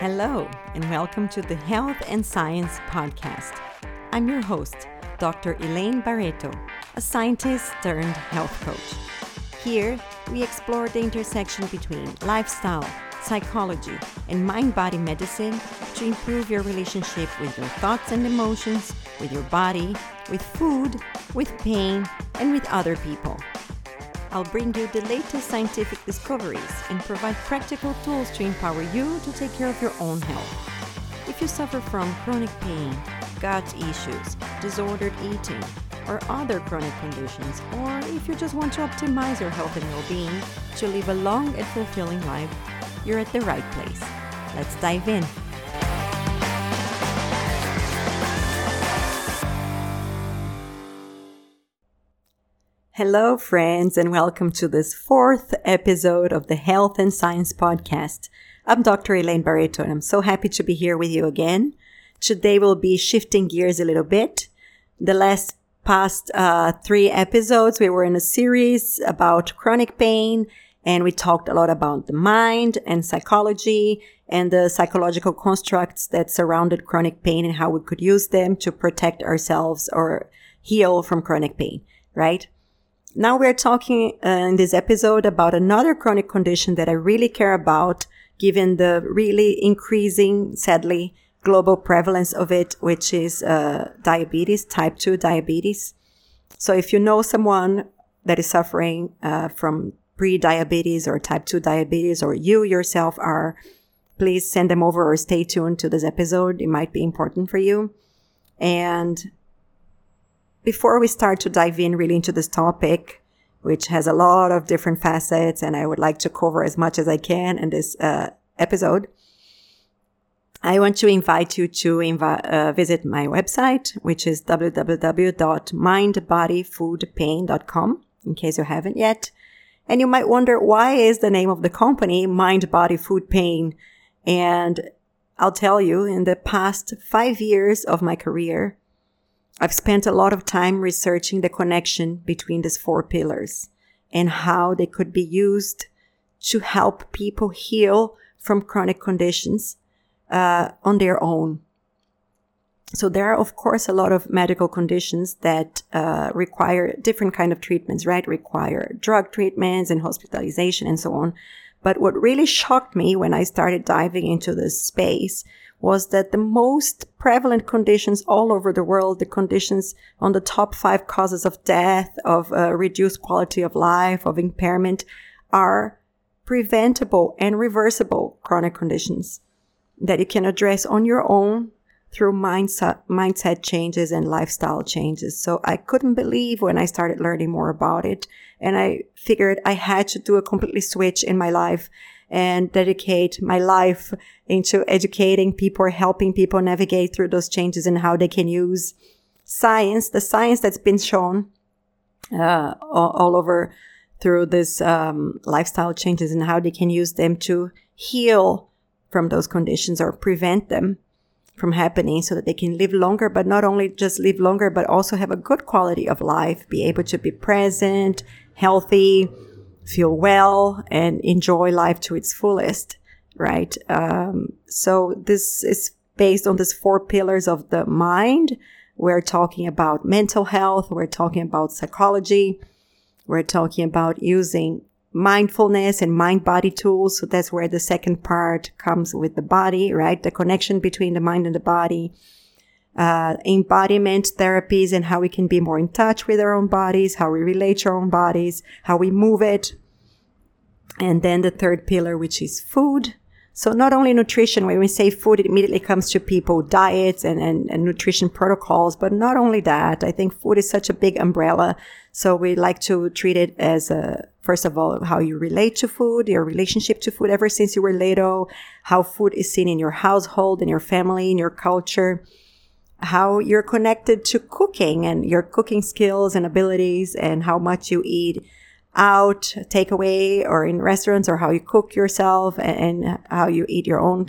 Hello, and welcome to the Health and Science Podcast. I'm your host, Dr. Elaine Barreto, a scientist turned health coach. Here, we explore the intersection between lifestyle, psychology, and mind body medicine to improve your relationship with your thoughts and emotions, with your body, with food, with pain, and with other people. I'll bring you the latest scientific discoveries and provide practical tools to empower you to take care of your own health. If you suffer from chronic pain, gut issues, disordered eating, or other chronic conditions, or if you just want to optimize your health and well being to live a long and fulfilling life, you're at the right place. Let's dive in. Hello, friends, and welcome to this fourth episode of the Health and Science Podcast. I'm Dr. Elaine Barreto, and I'm so happy to be here with you again. Today we'll be shifting gears a little bit. The last past uh, three episodes, we were in a series about chronic pain, and we talked a lot about the mind and psychology and the psychological constructs that surrounded chronic pain and how we could use them to protect ourselves or heal from chronic pain, right? Now we're talking uh, in this episode about another chronic condition that I really care about, given the really increasing, sadly, global prevalence of it, which is uh, diabetes, type 2 diabetes. So if you know someone that is suffering uh, from pre-diabetes or type 2 diabetes, or you yourself are, please send them over or stay tuned to this episode. It might be important for you. And before we start to dive in really into this topic, which has a lot of different facets, and I would like to cover as much as I can in this uh, episode, I want to invite you to uh, visit my website, which is www.mindbodyfoodpain.com, in case you haven't yet. And you might wonder why is the name of the company Mind Body Food Pain? And I'll tell you, in the past five years of my career, I've spent a lot of time researching the connection between these four pillars and how they could be used to help people heal from chronic conditions uh, on their own. So there are, of course, a lot of medical conditions that uh, require different kind of treatments, right? Require drug treatments and hospitalization and so on. But what really shocked me when I started diving into this space was that the most prevalent conditions all over the world, the conditions on the top five causes of death, of uh, reduced quality of life, of impairment, are preventable and reversible chronic conditions that you can address on your own through mindset, mindset changes and lifestyle changes. So I couldn't believe when I started learning more about it. And I figured I had to do a completely switch in my life and dedicate my life into educating people helping people navigate through those changes and how they can use science, the science that's been shown uh, all, over through this um, lifestyle changes and how they can use them to heal from those conditions or prevent them from happening so that they can live longer, but not only just live longer, but also have a good quality of life, be able to be present, healthy, feel well and enjoy life to its fullest, right? Um, so this is based on these four pillars of the mind. We're talking about mental health. We're talking about psychology. We're talking about using mindfulness and mind body tools. So that's where the second part comes with the body, right? The connection between the mind and the body. Uh, embodiment therapies and how we can be more in touch with our own bodies, how we relate to our own bodies, how we move it. And then the third pillar, which is food. So not only nutrition, when we say food, it immediately comes to people, diets and, and, and, nutrition protocols. But not only that, I think food is such a big umbrella. So we like to treat it as a, first of all, how you relate to food, your relationship to food ever since you were little, how food is seen in your household, in your family, in your culture how you're connected to cooking and your cooking skills and abilities and how much you eat out takeaway or in restaurants or how you cook yourself and how you eat your own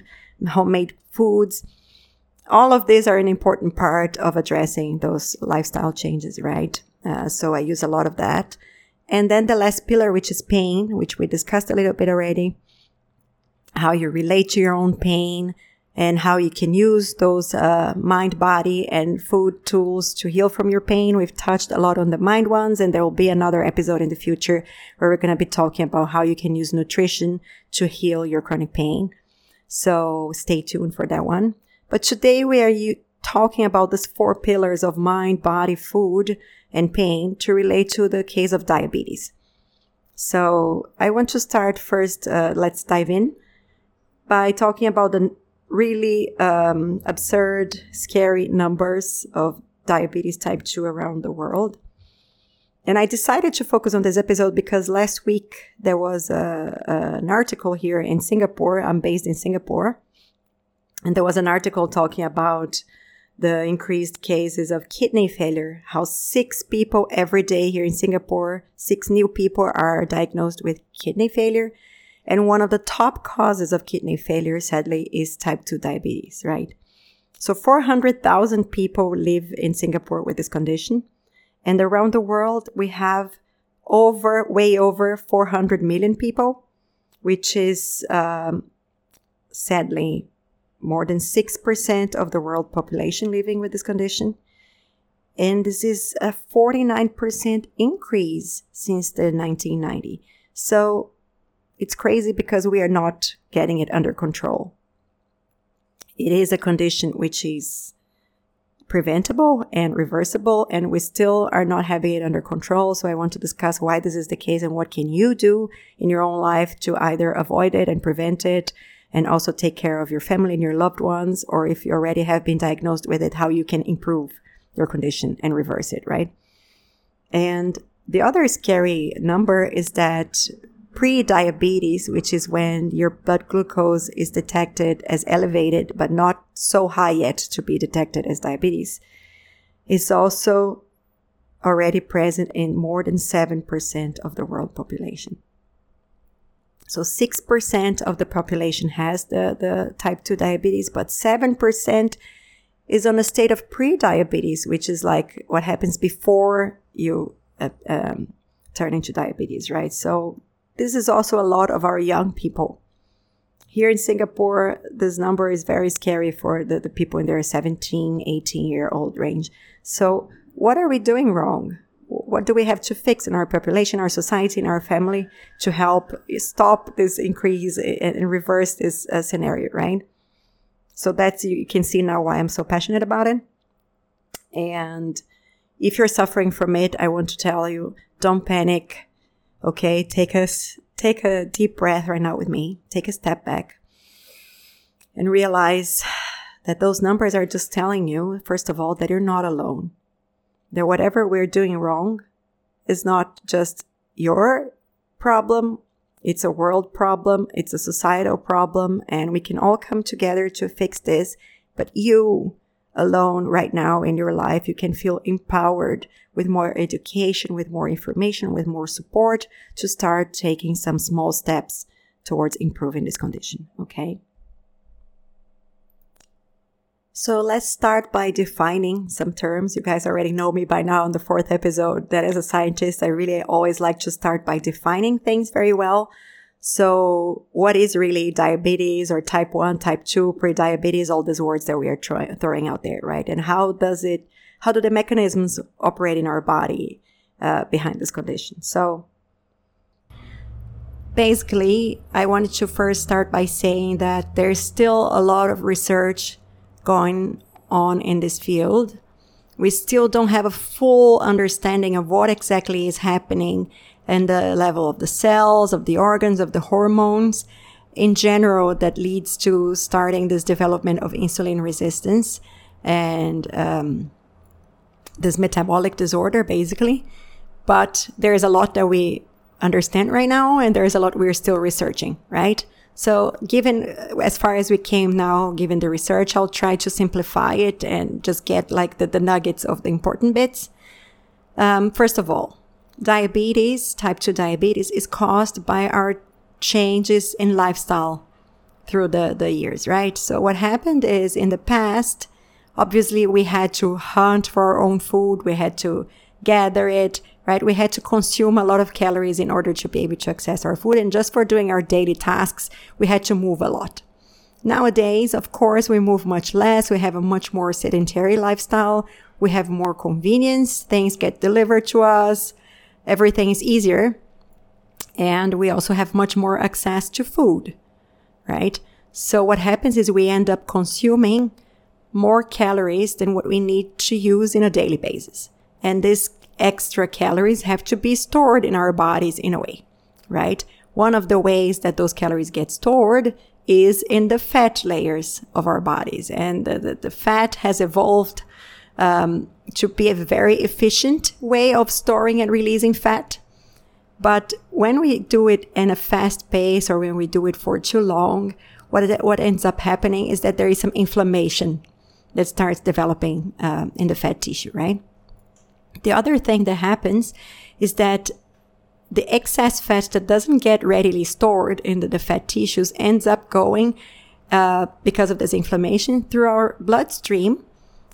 homemade foods. All of these are an important part of addressing those lifestyle changes, right? Uh, so I use a lot of that. And then the last pillar, which is pain, which we discussed a little bit already. how you relate to your own pain, and how you can use those uh, mind, body, and food tools to heal from your pain. We've touched a lot on the mind ones, and there will be another episode in the future where we're going to be talking about how you can use nutrition to heal your chronic pain. So stay tuned for that one. But today we are talking about these four pillars of mind, body, food, and pain to relate to the case of diabetes. So I want to start first. Uh, let's dive in by talking about the really um, absurd, scary numbers of diabetes type 2 around the world. And I decided to focus on this episode because last week there was a, a, an article here in Singapore. I'm based in Singapore. And there was an article talking about the increased cases of kidney failure, how six people every day here in Singapore, six new people are diagnosed with kidney failure. And one of the top causes of kidney failure, sadly, is type 2 diabetes, right? So 400,000 people live in Singapore with this condition. And around the world, we have over, way over 400 million people, which is um, sadly more than 6% of the world population living with this condition. And this is a 49% increase since the 1990. So it's crazy because we are not getting it under control. It is a condition which is preventable and reversible, and we still are not having it under control. So I want to discuss why this is the case and what can you do in your own life to either avoid it and prevent it and also take care of your family and your loved ones, or if you already have been diagnosed with it, how you can improve your condition and reverse it, right? And the other scary number is that pre-diabetes, which is when your blood glucose is detected as elevated, but not so high yet to be detected as diabetes, is also already present in more than 7% of the world population. So 6% of the population has the, the type 2 diabetes, but 7% is on a state of pre-diabetes, which is like what happens before you uh, um, turn into diabetes, right? So this is also a lot of our young people. Here in Singapore, this number is very scary for the, the people in their 17, 18 year old range. So, what are we doing wrong? What do we have to fix in our population, our society, in our family to help stop this increase and reverse this uh, scenario, right? So that's, you can see now why I'm so passionate about it. And if you're suffering from it, I want to tell you, don't panic Okay, take us take a deep breath right now with me. Take a step back and realize that those numbers are just telling you, first of all, that you're not alone. That whatever we're doing wrong is not just your problem, it's a world problem, it's a societal problem, and we can all come together to fix this. But you alone right now in your life. You can feel empowered with more education, with more information, with more support to start taking some small steps towards improving this condition. Okay. So let's start by defining some terms. You guys already know me by now in the fourth episode that as a scientist, I really always like to start by defining things very well so what is really diabetes or type 1, type 2, pre-diabetes, all these words that we are throwing out there, right? And how does it, how do the mechanisms operate in our body uh, behind this condition? So basically, I wanted to first start by saying that there's still a lot of research going on in this field. We still don't have a full understanding of what exactly is happening and the level of the cells, of the organs, of the hormones in general that leads to starting this development of insulin resistance and um, this metabolic disorder, basically. But there's a lot that we understand right now, and there's a lot we're still researching, right? So, given as far as we came now, given the research, I'll try to simplify it and just get like the, the nuggets of the important bits. Um, first of all, diabetes, type 2 diabetes, is caused by our changes in lifestyle through the, the years, right? So what happened is in the past, obviously we had to hunt for our own food. We had to gather it. right? We had to consume a lot of calories in order to be able to access our food. And just for doing our daily tasks, we had to move a lot. Nowadays, of course, we move much less. We have a much more sedentary lifestyle. We have more convenience. Things get delivered to us. Everything is easier. And we also have much more access to food, right? So what happens is we end up consuming more calories than what we need to use in a daily basis. And these extra calories have to be stored in our bodies in a way, right? One of the ways that those calories get stored is in the fat layers of our bodies. And the, the, the fat has evolved um, to be a very efficient way of storing and releasing fat. But when we do it in a fast pace or when we do it for too long, what, what ends up happening is that there is some inflammation that starts developing uh, in the fat tissue, right? The other thing that happens is that the excess fat that doesn't get readily stored into the fat tissues ends up going uh, because of this inflammation through our bloodstream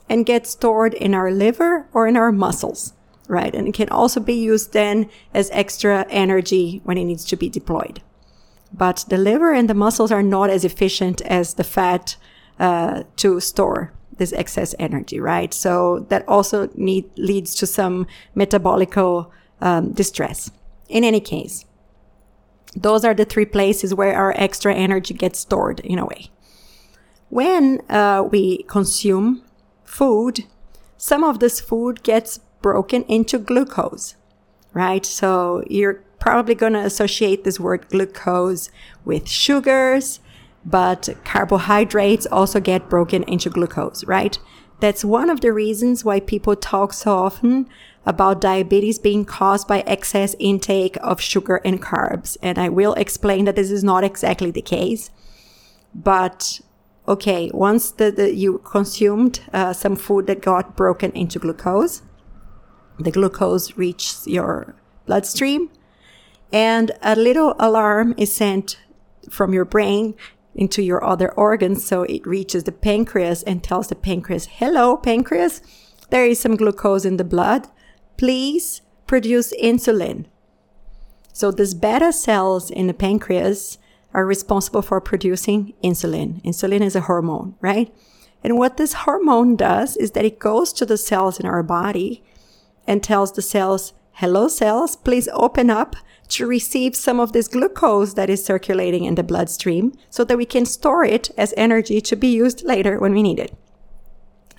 and gets stored in our liver or in our muscles, right? And it can also be used then as extra energy when it needs to be deployed. But the liver and the muscles are not as efficient as the fat uh, to store this excess energy, right? So that also need, leads to some metabolical um, distress. In any case, those are the three places where our extra energy gets stored in a way. When uh, we consume food, some of this food gets broken into glucose, right? So you're probably going to associate this word glucose with sugars, but carbohydrates also get broken into glucose, right? That's one of the reasons why people talk so often about diabetes being caused by excess intake of sugar and carbs. And I will explain that this is not exactly the case. But okay, once the, the you consumed uh, some food that got broken into glucose, the glucose reaches your bloodstream and a little alarm is sent from your brain into your other organs. So it reaches the pancreas and tells the pancreas, hello, pancreas, there is some glucose in the blood. Please produce insulin. So these beta cells in the pancreas are responsible for producing insulin. Insulin is a hormone, right? And what this hormone does is that it goes to the cells in our body and tells the cells, hello cells, please open up to receive some of this glucose that is circulating in the bloodstream so that we can store it as energy to be used later when we need it.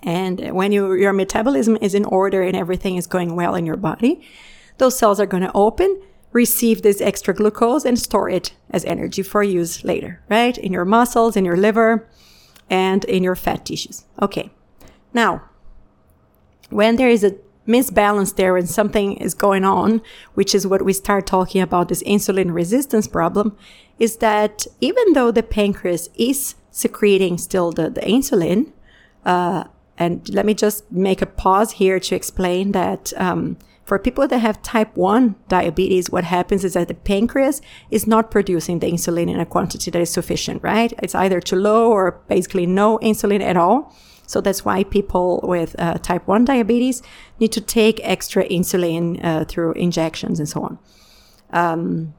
And when you, your metabolism is in order and everything is going well in your body, those cells are going to open, receive this extra glucose and store it as energy for use later, right? In your muscles, in your liver, and in your fat tissues. Okay. Now, when there is a misbalance there and something is going on, which is what we start talking about this insulin resistance problem, is that even though the pancreas is secreting still the, the insulin, uh, and let me just make a pause here to explain that um, for people that have type 1 diabetes, what happens is that the pancreas is not producing the insulin in a quantity that is sufficient, right? It's either too low or basically no insulin at all. So that's why people with uh, type 1 diabetes need to take extra insulin uh, through injections and so on. Um,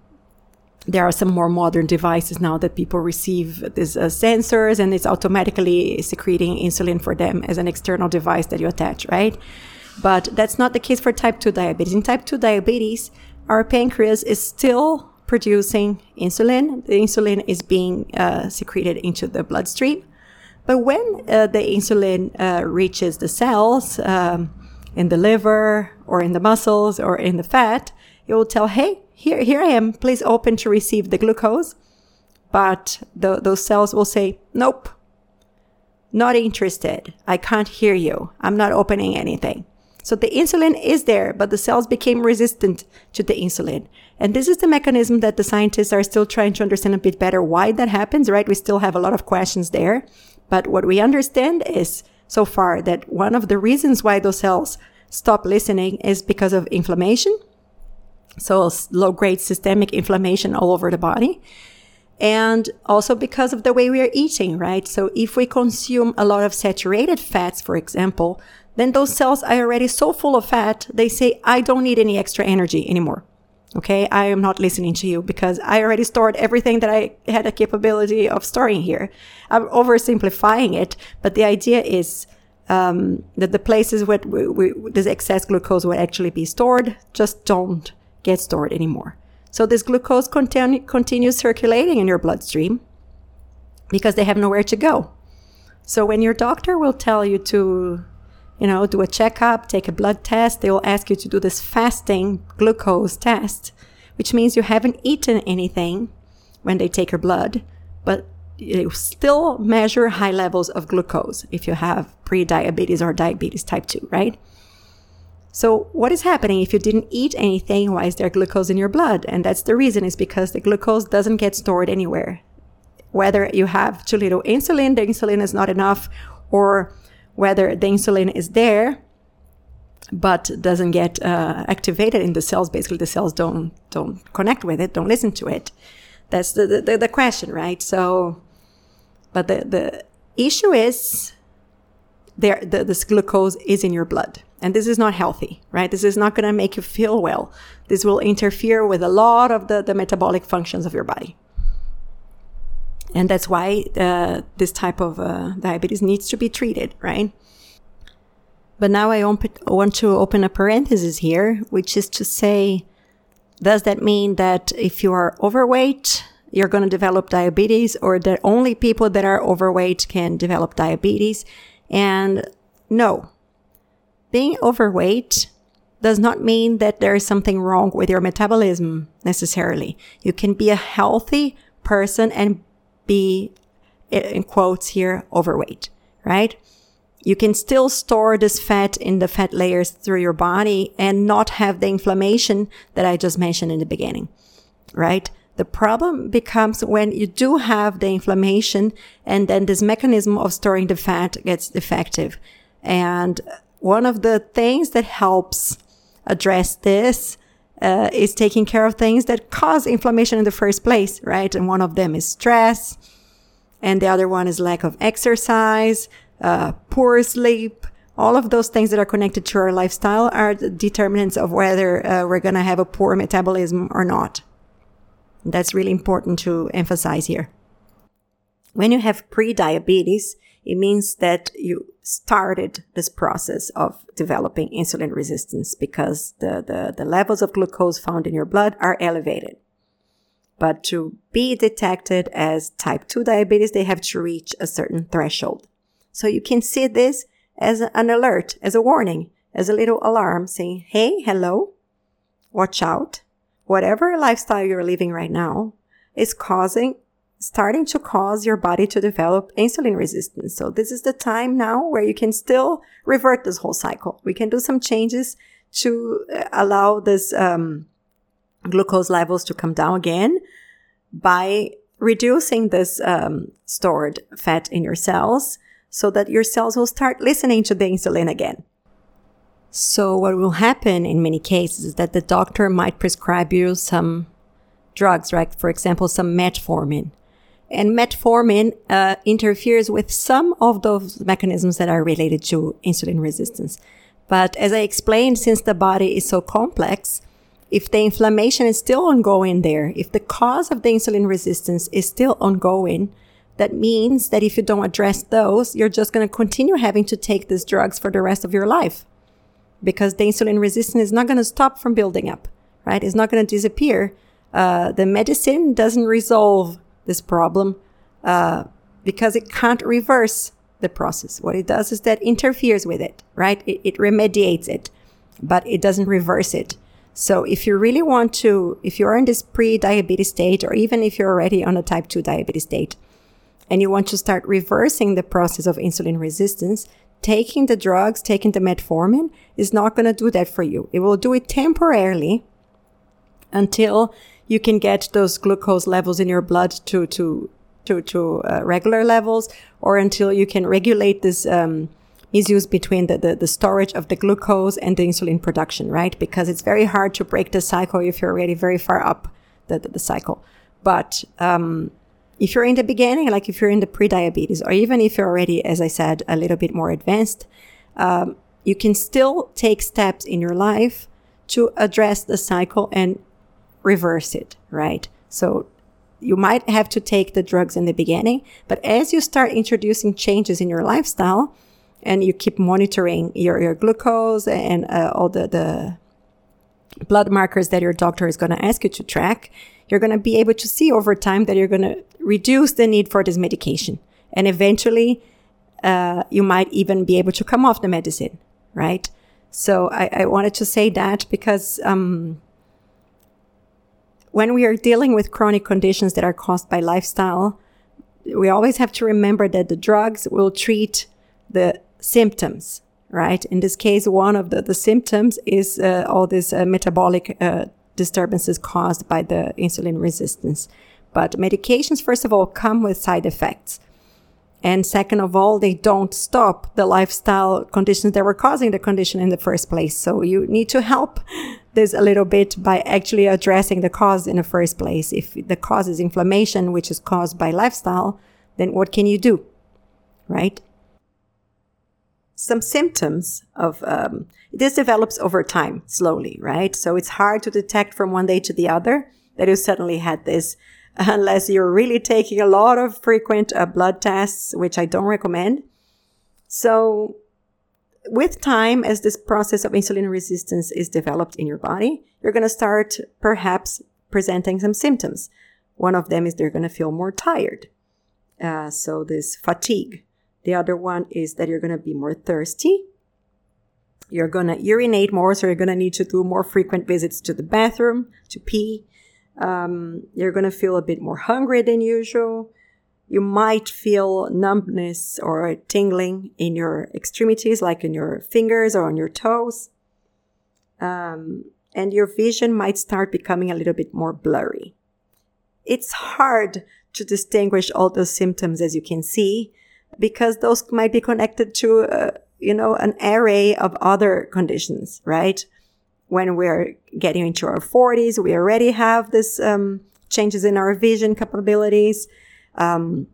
there are some more modern devices now that people receive these uh, sensors and it's automatically secreting insulin for them as an external device that you attach, right? But that's not the case for type 2 diabetes. In type 2 diabetes, our pancreas is still producing insulin. The insulin is being uh, secreted into the bloodstream. But when uh, the insulin uh, reaches the cells um, in the liver or in the muscles or in the fat, it will tell, hey, here, here I am. Please open to receive the glucose. But the, those cells will say, nope, not interested. I can't hear you. I'm not opening anything. So the insulin is there, but the cells became resistant to the insulin. And this is the mechanism that the scientists are still trying to understand a bit better why that happens, right? We still have a lot of questions there. But what we understand is so far that one of the reasons why those cells stop listening is because of inflammation. So low grade systemic inflammation all over the body. And also because of the way we are eating, right? So if we consume a lot of saturated fats, for example, then those cells are already so full of fat, they say, I don't need any extra energy anymore. Okay, I am not listening to you because I already stored everything that I had a capability of storing here. I'm oversimplifying it, but the idea is um, that the places where we, we, this excess glucose would actually be stored just don't get stored anymore. So this glucose continu- continues circulating in your bloodstream because they have nowhere to go. So when your doctor will tell you to you know, do a checkup, take a blood test. They will ask you to do this fasting glucose test, which means you haven't eaten anything when they take your blood, but you still measure high levels of glucose if you have pre-diabetes or diabetes type 2, right? So what is happening if you didn't eat anything? Why is there glucose in your blood? And that's the reason is because the glucose doesn't get stored anywhere. Whether you have too little insulin, the insulin is not enough, or whether the insulin is there but doesn't get uh, activated in the cells. Basically, the cells don't don't connect with it, don't listen to it. That's the the, the question, right? So, but the the issue is there the, this glucose is in your blood, and this is not healthy, right? This is not going to make you feel well. This will interfere with a lot of the the metabolic functions of your body and that's why uh, this type of uh, diabetes needs to be treated, right? But now I op- want to open a parenthesis here, which is to say, does that mean that if you are overweight, you're going to develop diabetes, or that only people that are overweight can develop diabetes? And no, being overweight does not mean that there is something wrong with your metabolism necessarily. You can be a healthy person and be, in quotes here, overweight, right? You can still store this fat in the fat layers through your body and not have the inflammation that I just mentioned in the beginning, right? The problem becomes when you do have the inflammation and then this mechanism of storing the fat gets defective. And one of the things that helps address this uh, is taking care of things that cause inflammation in the first place, right? And one of them is stress. And the other one is lack of exercise, uh, poor sleep. All of those things that are connected to our lifestyle are determinants of whether uh, we're going to have a poor metabolism or not. That's really important to emphasize here. When you have pre-diabetes, it means that you started this process of developing insulin resistance because the, the, the levels of glucose found in your blood are elevated. But to be detected as type 2 diabetes, they have to reach a certain threshold. So you can see this as an alert, as a warning, as a little alarm saying, Hey, hello, watch out. Whatever lifestyle you're living right now is causing starting to cause your body to develop insulin resistance. So this is the time now where you can still revert this whole cycle. We can do some changes to uh, allow this um, glucose levels to come down again by reducing this um, stored fat in your cells so that your cells will start listening to the insulin again. So what will happen in many cases is that the doctor might prescribe you some drugs, right? For example, some metformin and metformin uh, interferes with some of those mechanisms that are related to insulin resistance. But as I explained, since the body is so complex, if the inflammation is still ongoing there, if the cause of the insulin resistance is still ongoing, that means that if you don't address those, you're just going to continue having to take these drugs for the rest of your life because the insulin resistance is not going to stop from building up, right? It's not going to disappear. Uh, the medicine doesn't resolve this problem uh, because it can't reverse the process. What it does is that interferes with it, right? It, it remediates it, but it doesn't reverse it. So if you really want to, if you're in this pre-diabetes state, or even if you're already on a type 2 diabetes state, and you want to start reversing the process of insulin resistance, taking the drugs, taking the metformin is not going to do that for you. It will do it temporarily until you can get those glucose levels in your blood to to to to uh, regular levels, or until you can regulate this um, between the, the, the storage of the glucose and the insulin production, right? Because it's very hard to break the cycle if you're already very far up the, the, the cycle. But um, if you're in the beginning, like if you're in the pre-diabetes, or even if you're already, as I said, a little bit more advanced, um, you can still take steps in your life to address the cycle and reverse it, right? So you might have to take the drugs in the beginning, but as you start introducing changes in your lifestyle and you keep monitoring your, your glucose and uh, all the, the blood markers that your doctor is going to ask you to track, you're going to be able to see over time that you're going to reduce the need for this medication. And eventually, uh, you might even be able to come off the medicine, right? So I, I wanted to say that because um, when we are dealing with chronic conditions that are caused by lifestyle, we always have to remember that the drugs will treat the symptoms, right? In this case, one of the, the symptoms is uh, all these uh, metabolic uh, disturbances caused by the insulin resistance. But medications, first of all, come with side effects. And second of all, they don't stop the lifestyle conditions that were causing the condition in the first place. So you need to help this a little bit by actually addressing the cause in the first place. If the cause is inflammation, which is caused by lifestyle, then what can you do? Right? Some symptoms of um, this develops over time, slowly, right? So it's hard to detect from one day to the other that you suddenly had this unless you're really taking a lot of frequent uh, blood tests, which I don't recommend. So with time, as this process of insulin resistance is developed in your body, you're going to start perhaps presenting some symptoms. One of them is they're going to feel more tired. Uh, so this fatigue. The other one is that you're going to be more thirsty. You're going to urinate more, so you're going to need to do more frequent visits to the bathroom to pee. Um, you're going to feel a bit more hungry than usual. You might feel numbness or tingling in your extremities, like in your fingers or on your toes. Um, and your vision might start becoming a little bit more blurry. It's hard to distinguish all those symptoms, as you can see, because those might be connected to, uh, you know, an array of other conditions, right? When we're getting into our 40s, we already have this um, changes in our vision capabilities. Um,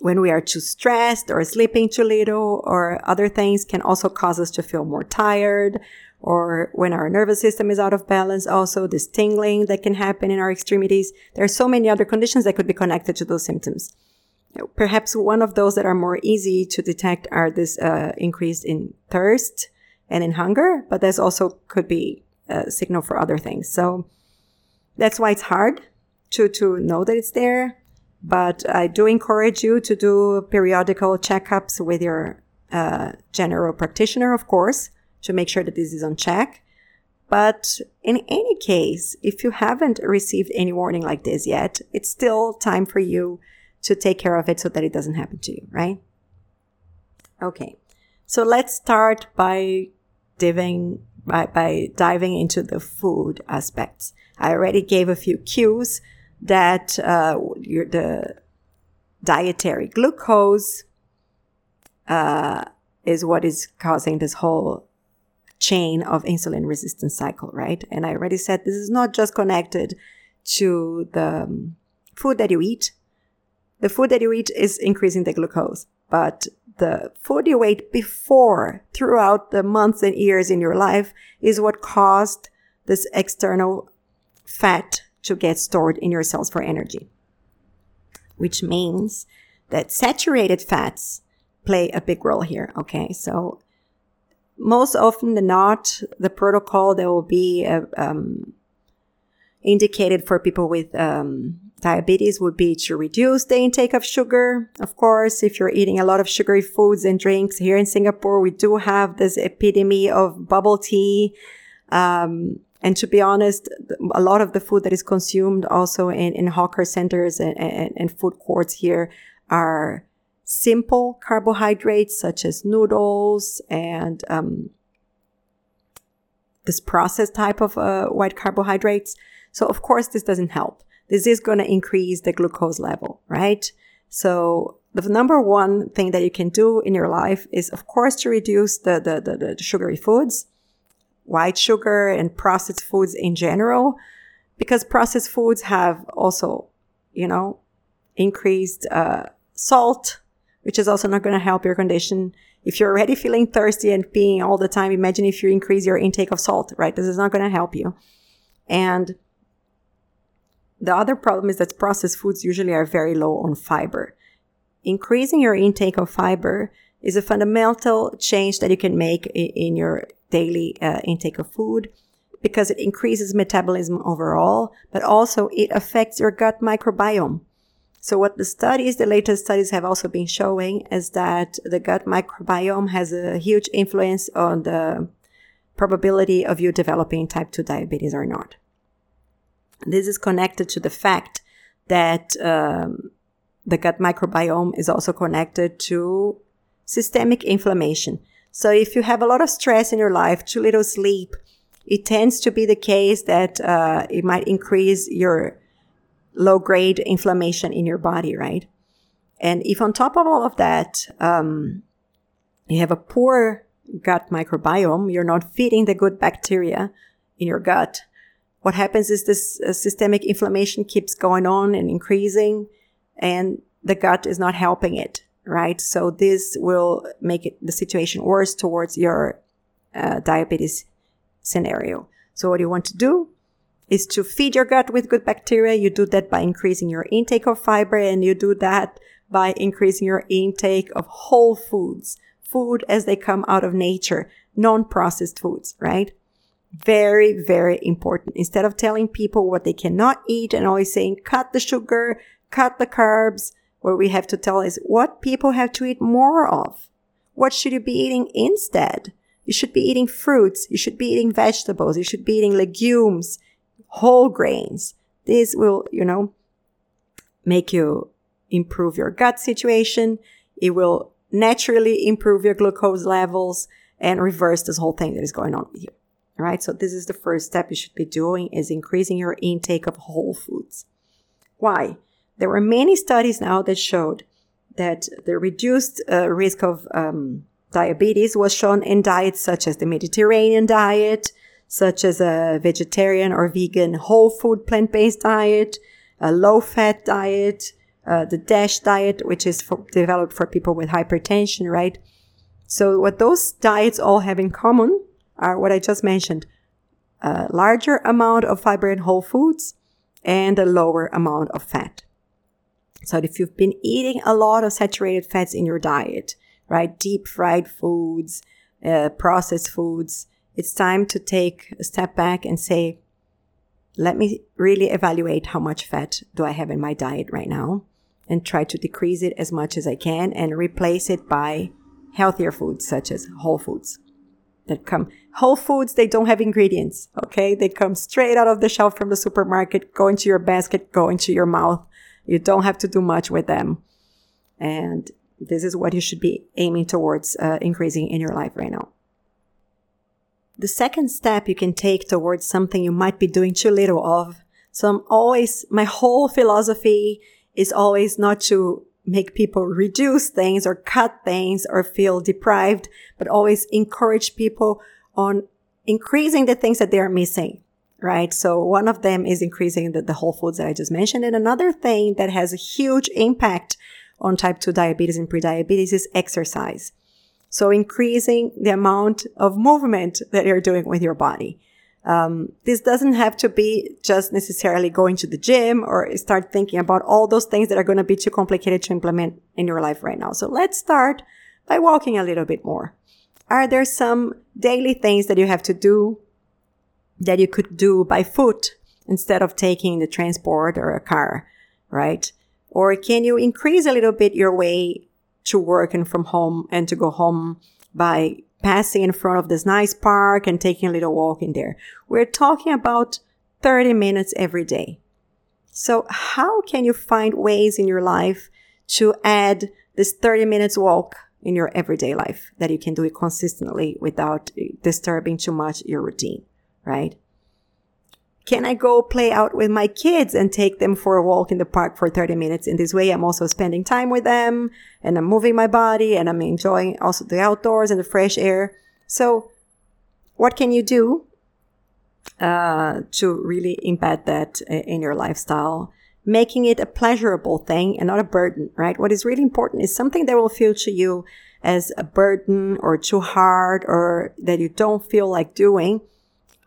when we are too stressed or sleeping too little or other things can also cause us to feel more tired or when our nervous system is out of balance also this tingling that can happen in our extremities there are so many other conditions that could be connected to those symptoms perhaps one of those that are more easy to detect are this uh, increase in thirst and in hunger, but there's also could be a signal for other things. So that's why it's hard to, to know that it's there. But I do encourage you to do periodical checkups with your uh, general practitioner, of course, to make sure that this is on check. But in any case, if you haven't received any warning like this yet, it's still time for you to take care of it so that it doesn't happen to you, right? Okay. So let's start by diving by, by diving into the food aspects. I already gave a few cues that uh, the dietary glucose uh, is what is causing this whole chain of insulin resistance cycle, right? And I already said this is not just connected to the um, food that you eat. The food that you eat is increasing the glucose, but the food you ate before throughout the months and years in your life is what caused this external fat to get stored in your cells for energy. Which means that saturated fats play a big role here. Okay. So most often than not, the protocol that will be uh, um, indicated for people with um, diabetes would be to reduce the intake of sugar. Of course, if you're eating a lot of sugary foods and drinks here in Singapore, we do have this epidemic of bubble tea. Um, and to be honest, a lot of the food that is consumed also in, in hawker centers and, and, and food courts here are simple carbohydrates such as noodles and um, this processed type of uh, white carbohydrates. So of course, this doesn't help this is going to increase the glucose level, right? So the number one thing that you can do in your life is, of course, to reduce the, the, the, the sugary foods, white sugar and processed foods in general, because processed foods have also, you know, increased uh, salt, which is also not going to help your condition. If you're already feeling thirsty and peeing all the time, imagine if you increase your intake of salt, right? This is not going to help you. And the other problem is that processed foods usually are very low on fiber. Increasing your intake of fiber is a fundamental change that you can make in your daily uh, intake of food because it increases metabolism overall, but also it affects your gut microbiome. So what the studies, the latest studies have also been showing is that the gut microbiome has a huge influence on the probability of you developing type 2 diabetes or not. This is connected to the fact that um, the gut microbiome is also connected to systemic inflammation. So if you have a lot of stress in your life, too little sleep, it tends to be the case that uh, it might increase your low grade inflammation in your body, right? And if on top of all of that, um, you have a poor gut microbiome, you're not feeding the good bacteria in your gut. What happens is this uh, systemic inflammation keeps going on and increasing, and the gut is not helping it, right? So this will make it, the situation worse towards your uh, diabetes scenario. So what you want to do is to feed your gut with good bacteria. You do that by increasing your intake of fiber and you do that by increasing your intake of whole foods, food as they come out of nature, non-processed foods, right? Very, very important. Instead of telling people what they cannot eat and always saying, cut the sugar, cut the carbs, what we have to tell is what people have to eat more of. What should you be eating instead? You should be eating fruits. You should be eating vegetables. You should be eating legumes, whole grains. This will, you know, make you improve your gut situation. It will naturally improve your glucose levels and reverse this whole thing that is going on with you. Right. So this is the first step you should be doing is increasing your intake of whole foods. Why? There were many studies now that showed that the reduced uh, risk of um, diabetes was shown in diets such as the Mediterranean diet, such as a vegetarian or vegan whole food plant-based diet, a low-fat diet, uh, the DASH diet, which is for, developed for people with hypertension, right? So what those diets all have in common are what I just mentioned. A larger amount of fiber in whole foods and a lower amount of fat. So if you've been eating a lot of saturated fats in your diet, right? Deep fried foods, uh, processed foods. It's time to take a step back and say, let me really evaluate how much fat do I have in my diet right now and try to decrease it as much as I can and replace it by healthier foods such as whole foods that come whole foods they don't have ingredients okay they come straight out of the shelf from the supermarket go into your basket go into your mouth you don't have to do much with them and this is what you should be aiming towards uh, increasing in your life right now. The second step you can take towards something you might be doing too little of. So I'm always, my whole philosophy is always not to make people reduce things or cut things or feel deprived, but always encourage people on increasing the things that they are missing. Right. So one of them is increasing the, the whole foods that I just mentioned. And another thing that has a huge impact on type 2 diabetes and prediabetes is exercise. So increasing the amount of movement that you're doing with your body. Um, this doesn't have to be just necessarily going to the gym or start thinking about all those things that are going to be too complicated to implement in your life right now. So let's start by walking a little bit more. Are there some daily things that you have to do that you could do by foot instead of taking the transport or a car, right? Or can you increase a little bit your way to work and from home and to go home by passing in front of this nice park and taking a little walk in there? We're talking about 30 minutes every day. So how can you find ways in your life to add this 30 minutes walk in your everyday life that you can do it consistently without eh, disturbing too much your routine, right? Can I go play out with my kids and take them for a walk in the park for 30 minutes? In this way, I'm also spending time with them and I'm moving my body and I'm enjoying also the outdoors and the fresh air. So what can you do uh, to really embed that in your lifestyle? making it a pleasurable thing and not a burden, right? What is really important is something that will feel to you as a burden or too hard or that you don't feel like doing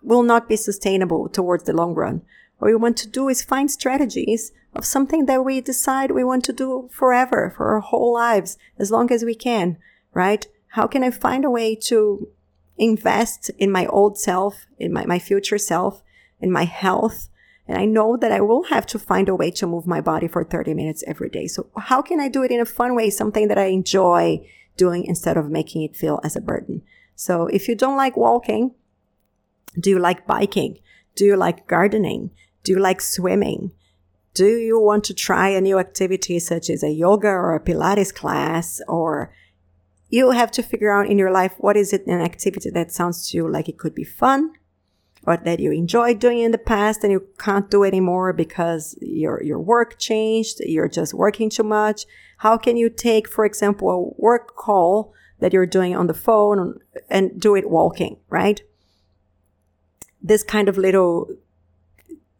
will not be sustainable towards the long run. What we want to do is find strategies of something that we decide we want to do forever, for our whole lives, as long as we can, right? How can I find a way to invest in my old self, in my, my future self, in my health? And I know that I will have to find a way to move my body for 30 minutes every day. So how can I do it in a fun way? Something that I enjoy doing instead of making it feel as a burden. So if you don't like walking, do you like biking? Do you like gardening? Do you like swimming? Do you want to try a new activity such as a yoga or a Pilates class? Or you have to figure out in your life what is it an activity that sounds to you like it could be fun or that you enjoyed doing in the past and you can't do anymore because your, your work changed, you're just working too much. How can you take, for example, a work call that you're doing on the phone and do it walking, right? This kind of little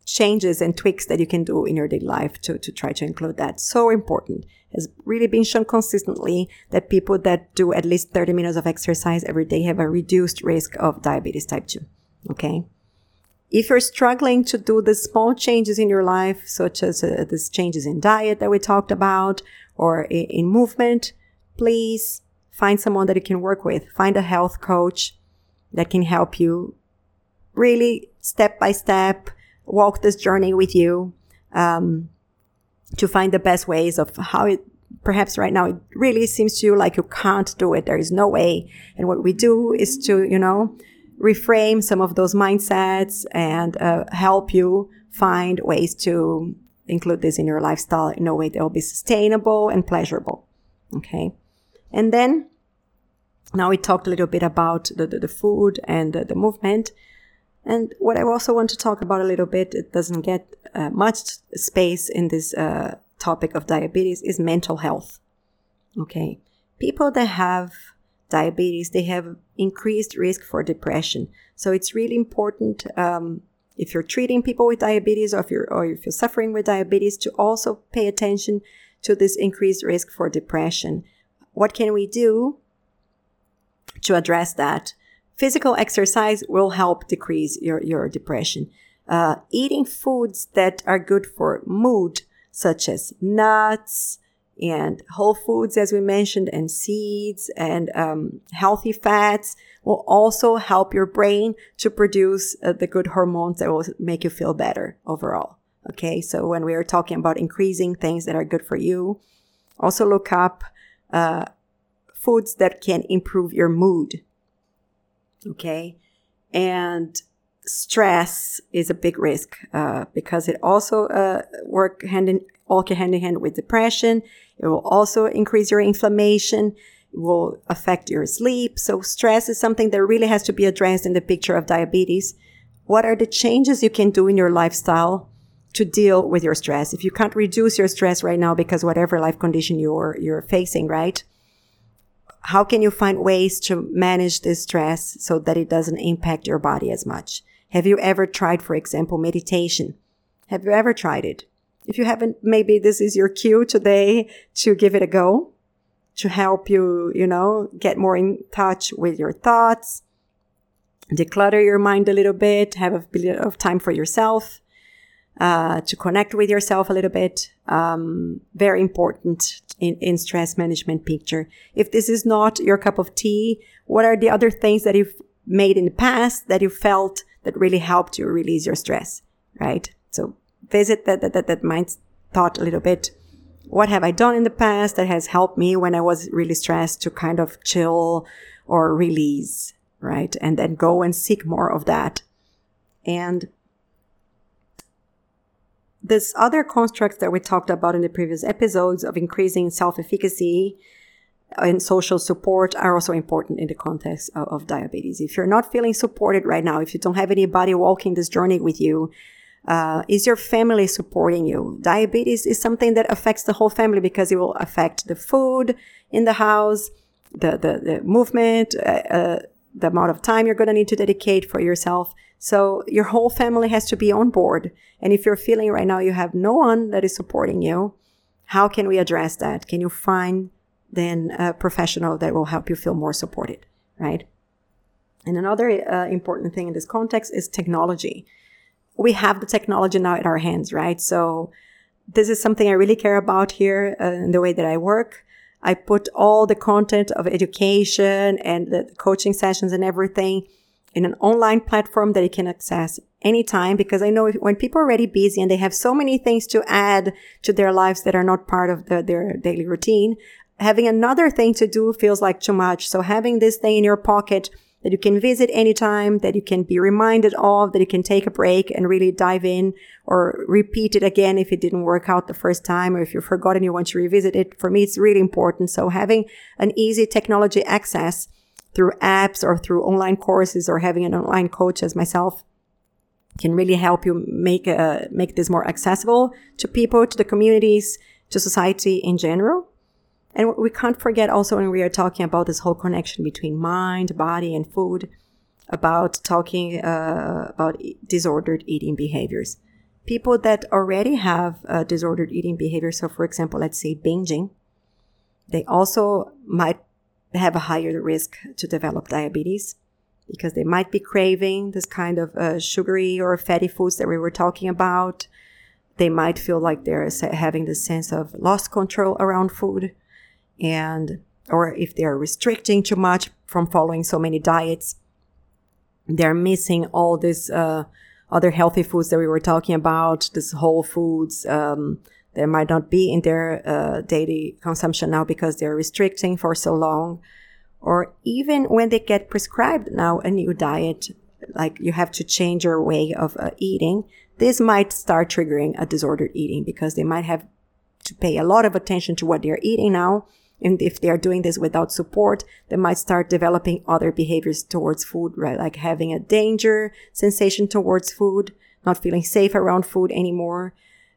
changes and tweaks that you can do in your daily life to, to try to include that. So important. Has really been shown consistently that people that do at least 30 minutes of exercise every day have a reduced risk of diabetes type 2. Okay. If you're struggling to do the small changes in your life, such as uh, these changes in diet that we talked about or in, in movement, please find someone that you can work with. Find a health coach that can help you really step by step walk this journey with you um, to find the best ways of how it perhaps right now it really seems to you like you can't do it. There is no way. And what we do is to you know reframe some of those mindsets and uh, help you find ways to include this in your lifestyle in a way that will be sustainable and pleasurable. Okay? And then now we talked a little bit about the, the, the food and the, the movement and what I also want to talk about a little bit, it doesn't get uh, much space in this uh, topic of diabetes, is mental health. Okay. People that have diabetes, they have increased risk for depression. So it's really important um, if you're treating people with diabetes or if you're, or if you're suffering with diabetes to also pay attention to this increased risk for depression. What can we do to address that? Physical exercise will help decrease your, your depression. Uh, eating foods that are good for mood, such as nuts and whole foods, as we mentioned, and seeds and um, healthy fats will also help your brain to produce uh, the good hormones that will make you feel better overall. Okay, so when we are talking about increasing things that are good for you, also look up uh, foods that can improve your mood. Okay. And stress is a big risk uh, because it also uh, work hand in all hand in hand with depression. It will also increase your inflammation. It will affect your sleep. So stress is something that really has to be addressed in the picture of diabetes. What are the changes you can do in your lifestyle to deal with your stress? If you can't reduce your stress right now because whatever life condition you're you're facing, right? How can you find ways to manage this stress so that it doesn't impact your body as much? Have you ever tried, for example, meditation? Have you ever tried it? If you haven't, maybe this is your cue today to give it a go, to help you, you know, get more in touch with your thoughts, declutter your mind a little bit, have a bit of time for yourself, uh, to connect with yourself a little bit. Um, very important in, in stress management picture. If this is not your cup of tea, what are the other things that you've made in the past that you felt that really helped you release your stress, right? So visit that, that, that, that mind thought a little bit. What have I done in the past that has helped me when I was really stressed to kind of chill or release, right? And then go and seek more of that. And this other constructs that we talked about in the previous episodes of increasing self-efficacy and social support are also important in the context of, of, diabetes. If you're not feeling supported right now, if you don't have anybody walking this journey with you, uh, is your family supporting you? Diabetes is something that affects the whole family because it will affect the food in the house, the the, the movement, uh, uh, the amount of time you're going to need to dedicate for yourself. So your whole family has to be on board. And if you're feeling right now you have no one that is supporting you, how can we address that? Can you find then a professional that will help you feel more supported, right? And another uh, important thing in this context is technology. We have the technology now in our hands, right? So this is something I really care about here uh, in the way that I work. I put all the content of education and the coaching sessions and everything in an online platform that you can access anytime because I know if, when people are already busy and they have so many things to add to their lives that are not part of the, their daily routine, having another thing to do feels like too much. So having this thing in your pocket that you can visit anytime, that you can be reminded of, that you can take a break and really dive in or repeat it again if it didn't work out the first time or if you forgot and you want to revisit it. For me, it's really important. So having an easy technology access through apps or through online courses or having an online coach as myself can really help you make uh, make this more accessible to people, to the communities, to society in general. And we can't forget also when we are talking about this whole connection between mind, body, and food, about talking uh, about disordered eating behaviors. People that already have uh, disordered eating behaviors, so for example, let's say binging, they also might have a higher risk to develop diabetes because they might be craving this kind of uh, sugary or fatty foods that we were talking about. They might feel like they're having this sense of lost control around food and or if they're restricting too much from following so many diets they're missing all these uh, other healthy foods that we were talking about this whole foods um, that might not be in their uh, daily consumption now because they're restricting for so long. Or even when they get prescribed now a new diet like you have to change your way of uh, eating this might start triggering a disordered eating because they might have to pay a lot of attention to what they're eating now. And if they are doing this without support, they might start developing other behaviors towards food, right? Like having a danger sensation towards food, not feeling safe around food anymore,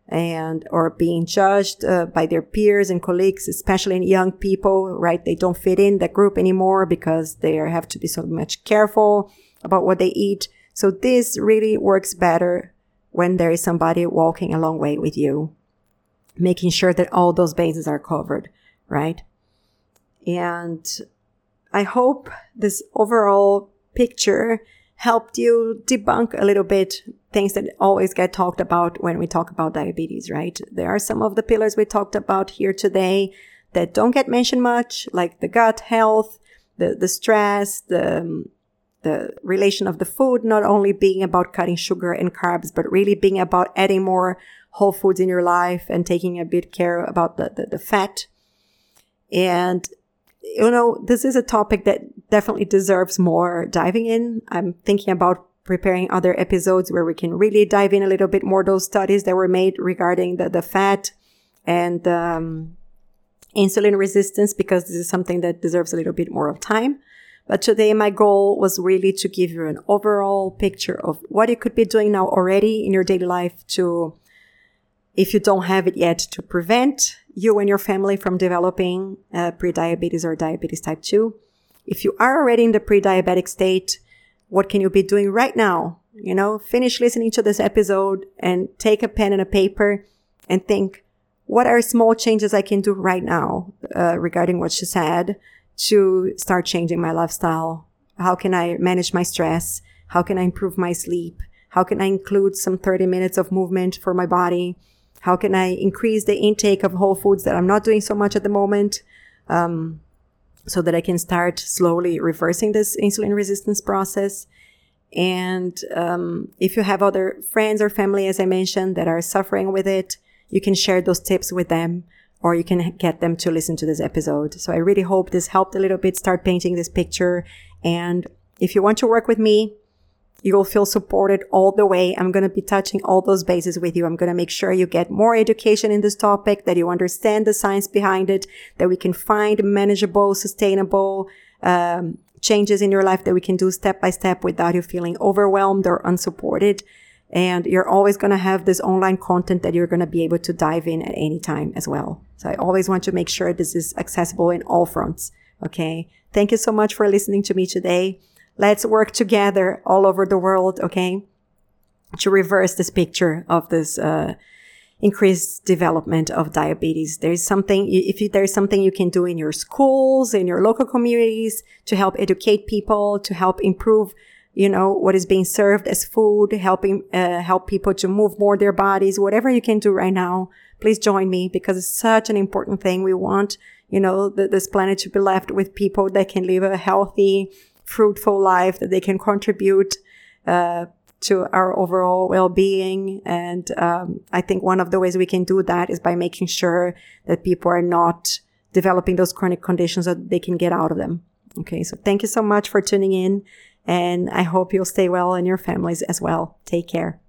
and or being judged uh, by their peers and colleagues, especially in young people, right? They don't fit in that group anymore because they have to be so much careful about what they eat. So this really works better when there is somebody walking a long way with you, making sure that all those bases are covered, right? And I hope this overall picture helped you debunk a little bit things that always get talked about when we talk about diabetes, right? There are some of the pillars we talked about here today that don't get mentioned much, like the gut health, the, the stress, the, um, the relation of the food, not only being about cutting sugar and carbs, but really being about adding more whole foods in your life and taking a bit care about the, the, the fat. And you know, this is a topic that definitely deserves more diving in. I'm thinking about preparing other episodes where we can really dive in a little bit more those studies that were made regarding the, the fat and um, insulin resistance because this is something that deserves a little bit more of time. But today my goal was really to give you an overall picture of what you could be doing now already in your daily life to, if you don't have it yet, to prevent you and your family from developing uh, prediabetes or diabetes type 2. If you are already in the pre-diabetic state, what can you be doing right now? You know, finish listening to this episode and take a pen and a paper and think, what are small changes I can do right now uh, regarding what she said to start changing my lifestyle? How can I manage my stress? How can I improve my sleep? How can I include some 30 minutes of movement for my body? How can I increase the intake of whole foods that I'm not doing so much at the moment? Um, so that I can start slowly reversing this insulin resistance process. And um, if you have other friends or family, as I mentioned, that are suffering with it, you can share those tips with them or you can get them to listen to this episode. So I really hope this helped a little bit start painting this picture. And if you want to work with me, you will feel supported all the way. I'm going to be touching all those bases with you. I'm going to make sure you get more education in this topic, that you understand the science behind it, that we can find manageable, sustainable, um, changes in your life that we can do step by step without you feeling overwhelmed or unsupported. And you're always going to have this online content that you're going to be able to dive in at any time as well. So I always want to make sure this is accessible in all fronts. Okay. Thank you so much for listening to me today. Let's work together all over the world, okay? To reverse this picture of this, uh, increased development of diabetes. There's something, if there's something you can do in your schools, in your local communities to help educate people, to help improve, you know, what is being served as food, helping, uh, help people to move more their bodies, whatever you can do right now, please join me because it's such an important thing. We want, you know, the, this planet to be left with people that can live a healthy, fruitful life, that they can contribute, uh, to our overall well-being. And um, I think one of the ways we can do that is by making sure that people are not developing those chronic conditions that they can get out of them. Okay, so thank you so much for tuning in, and I hope you'll stay well and your families as well. Take care.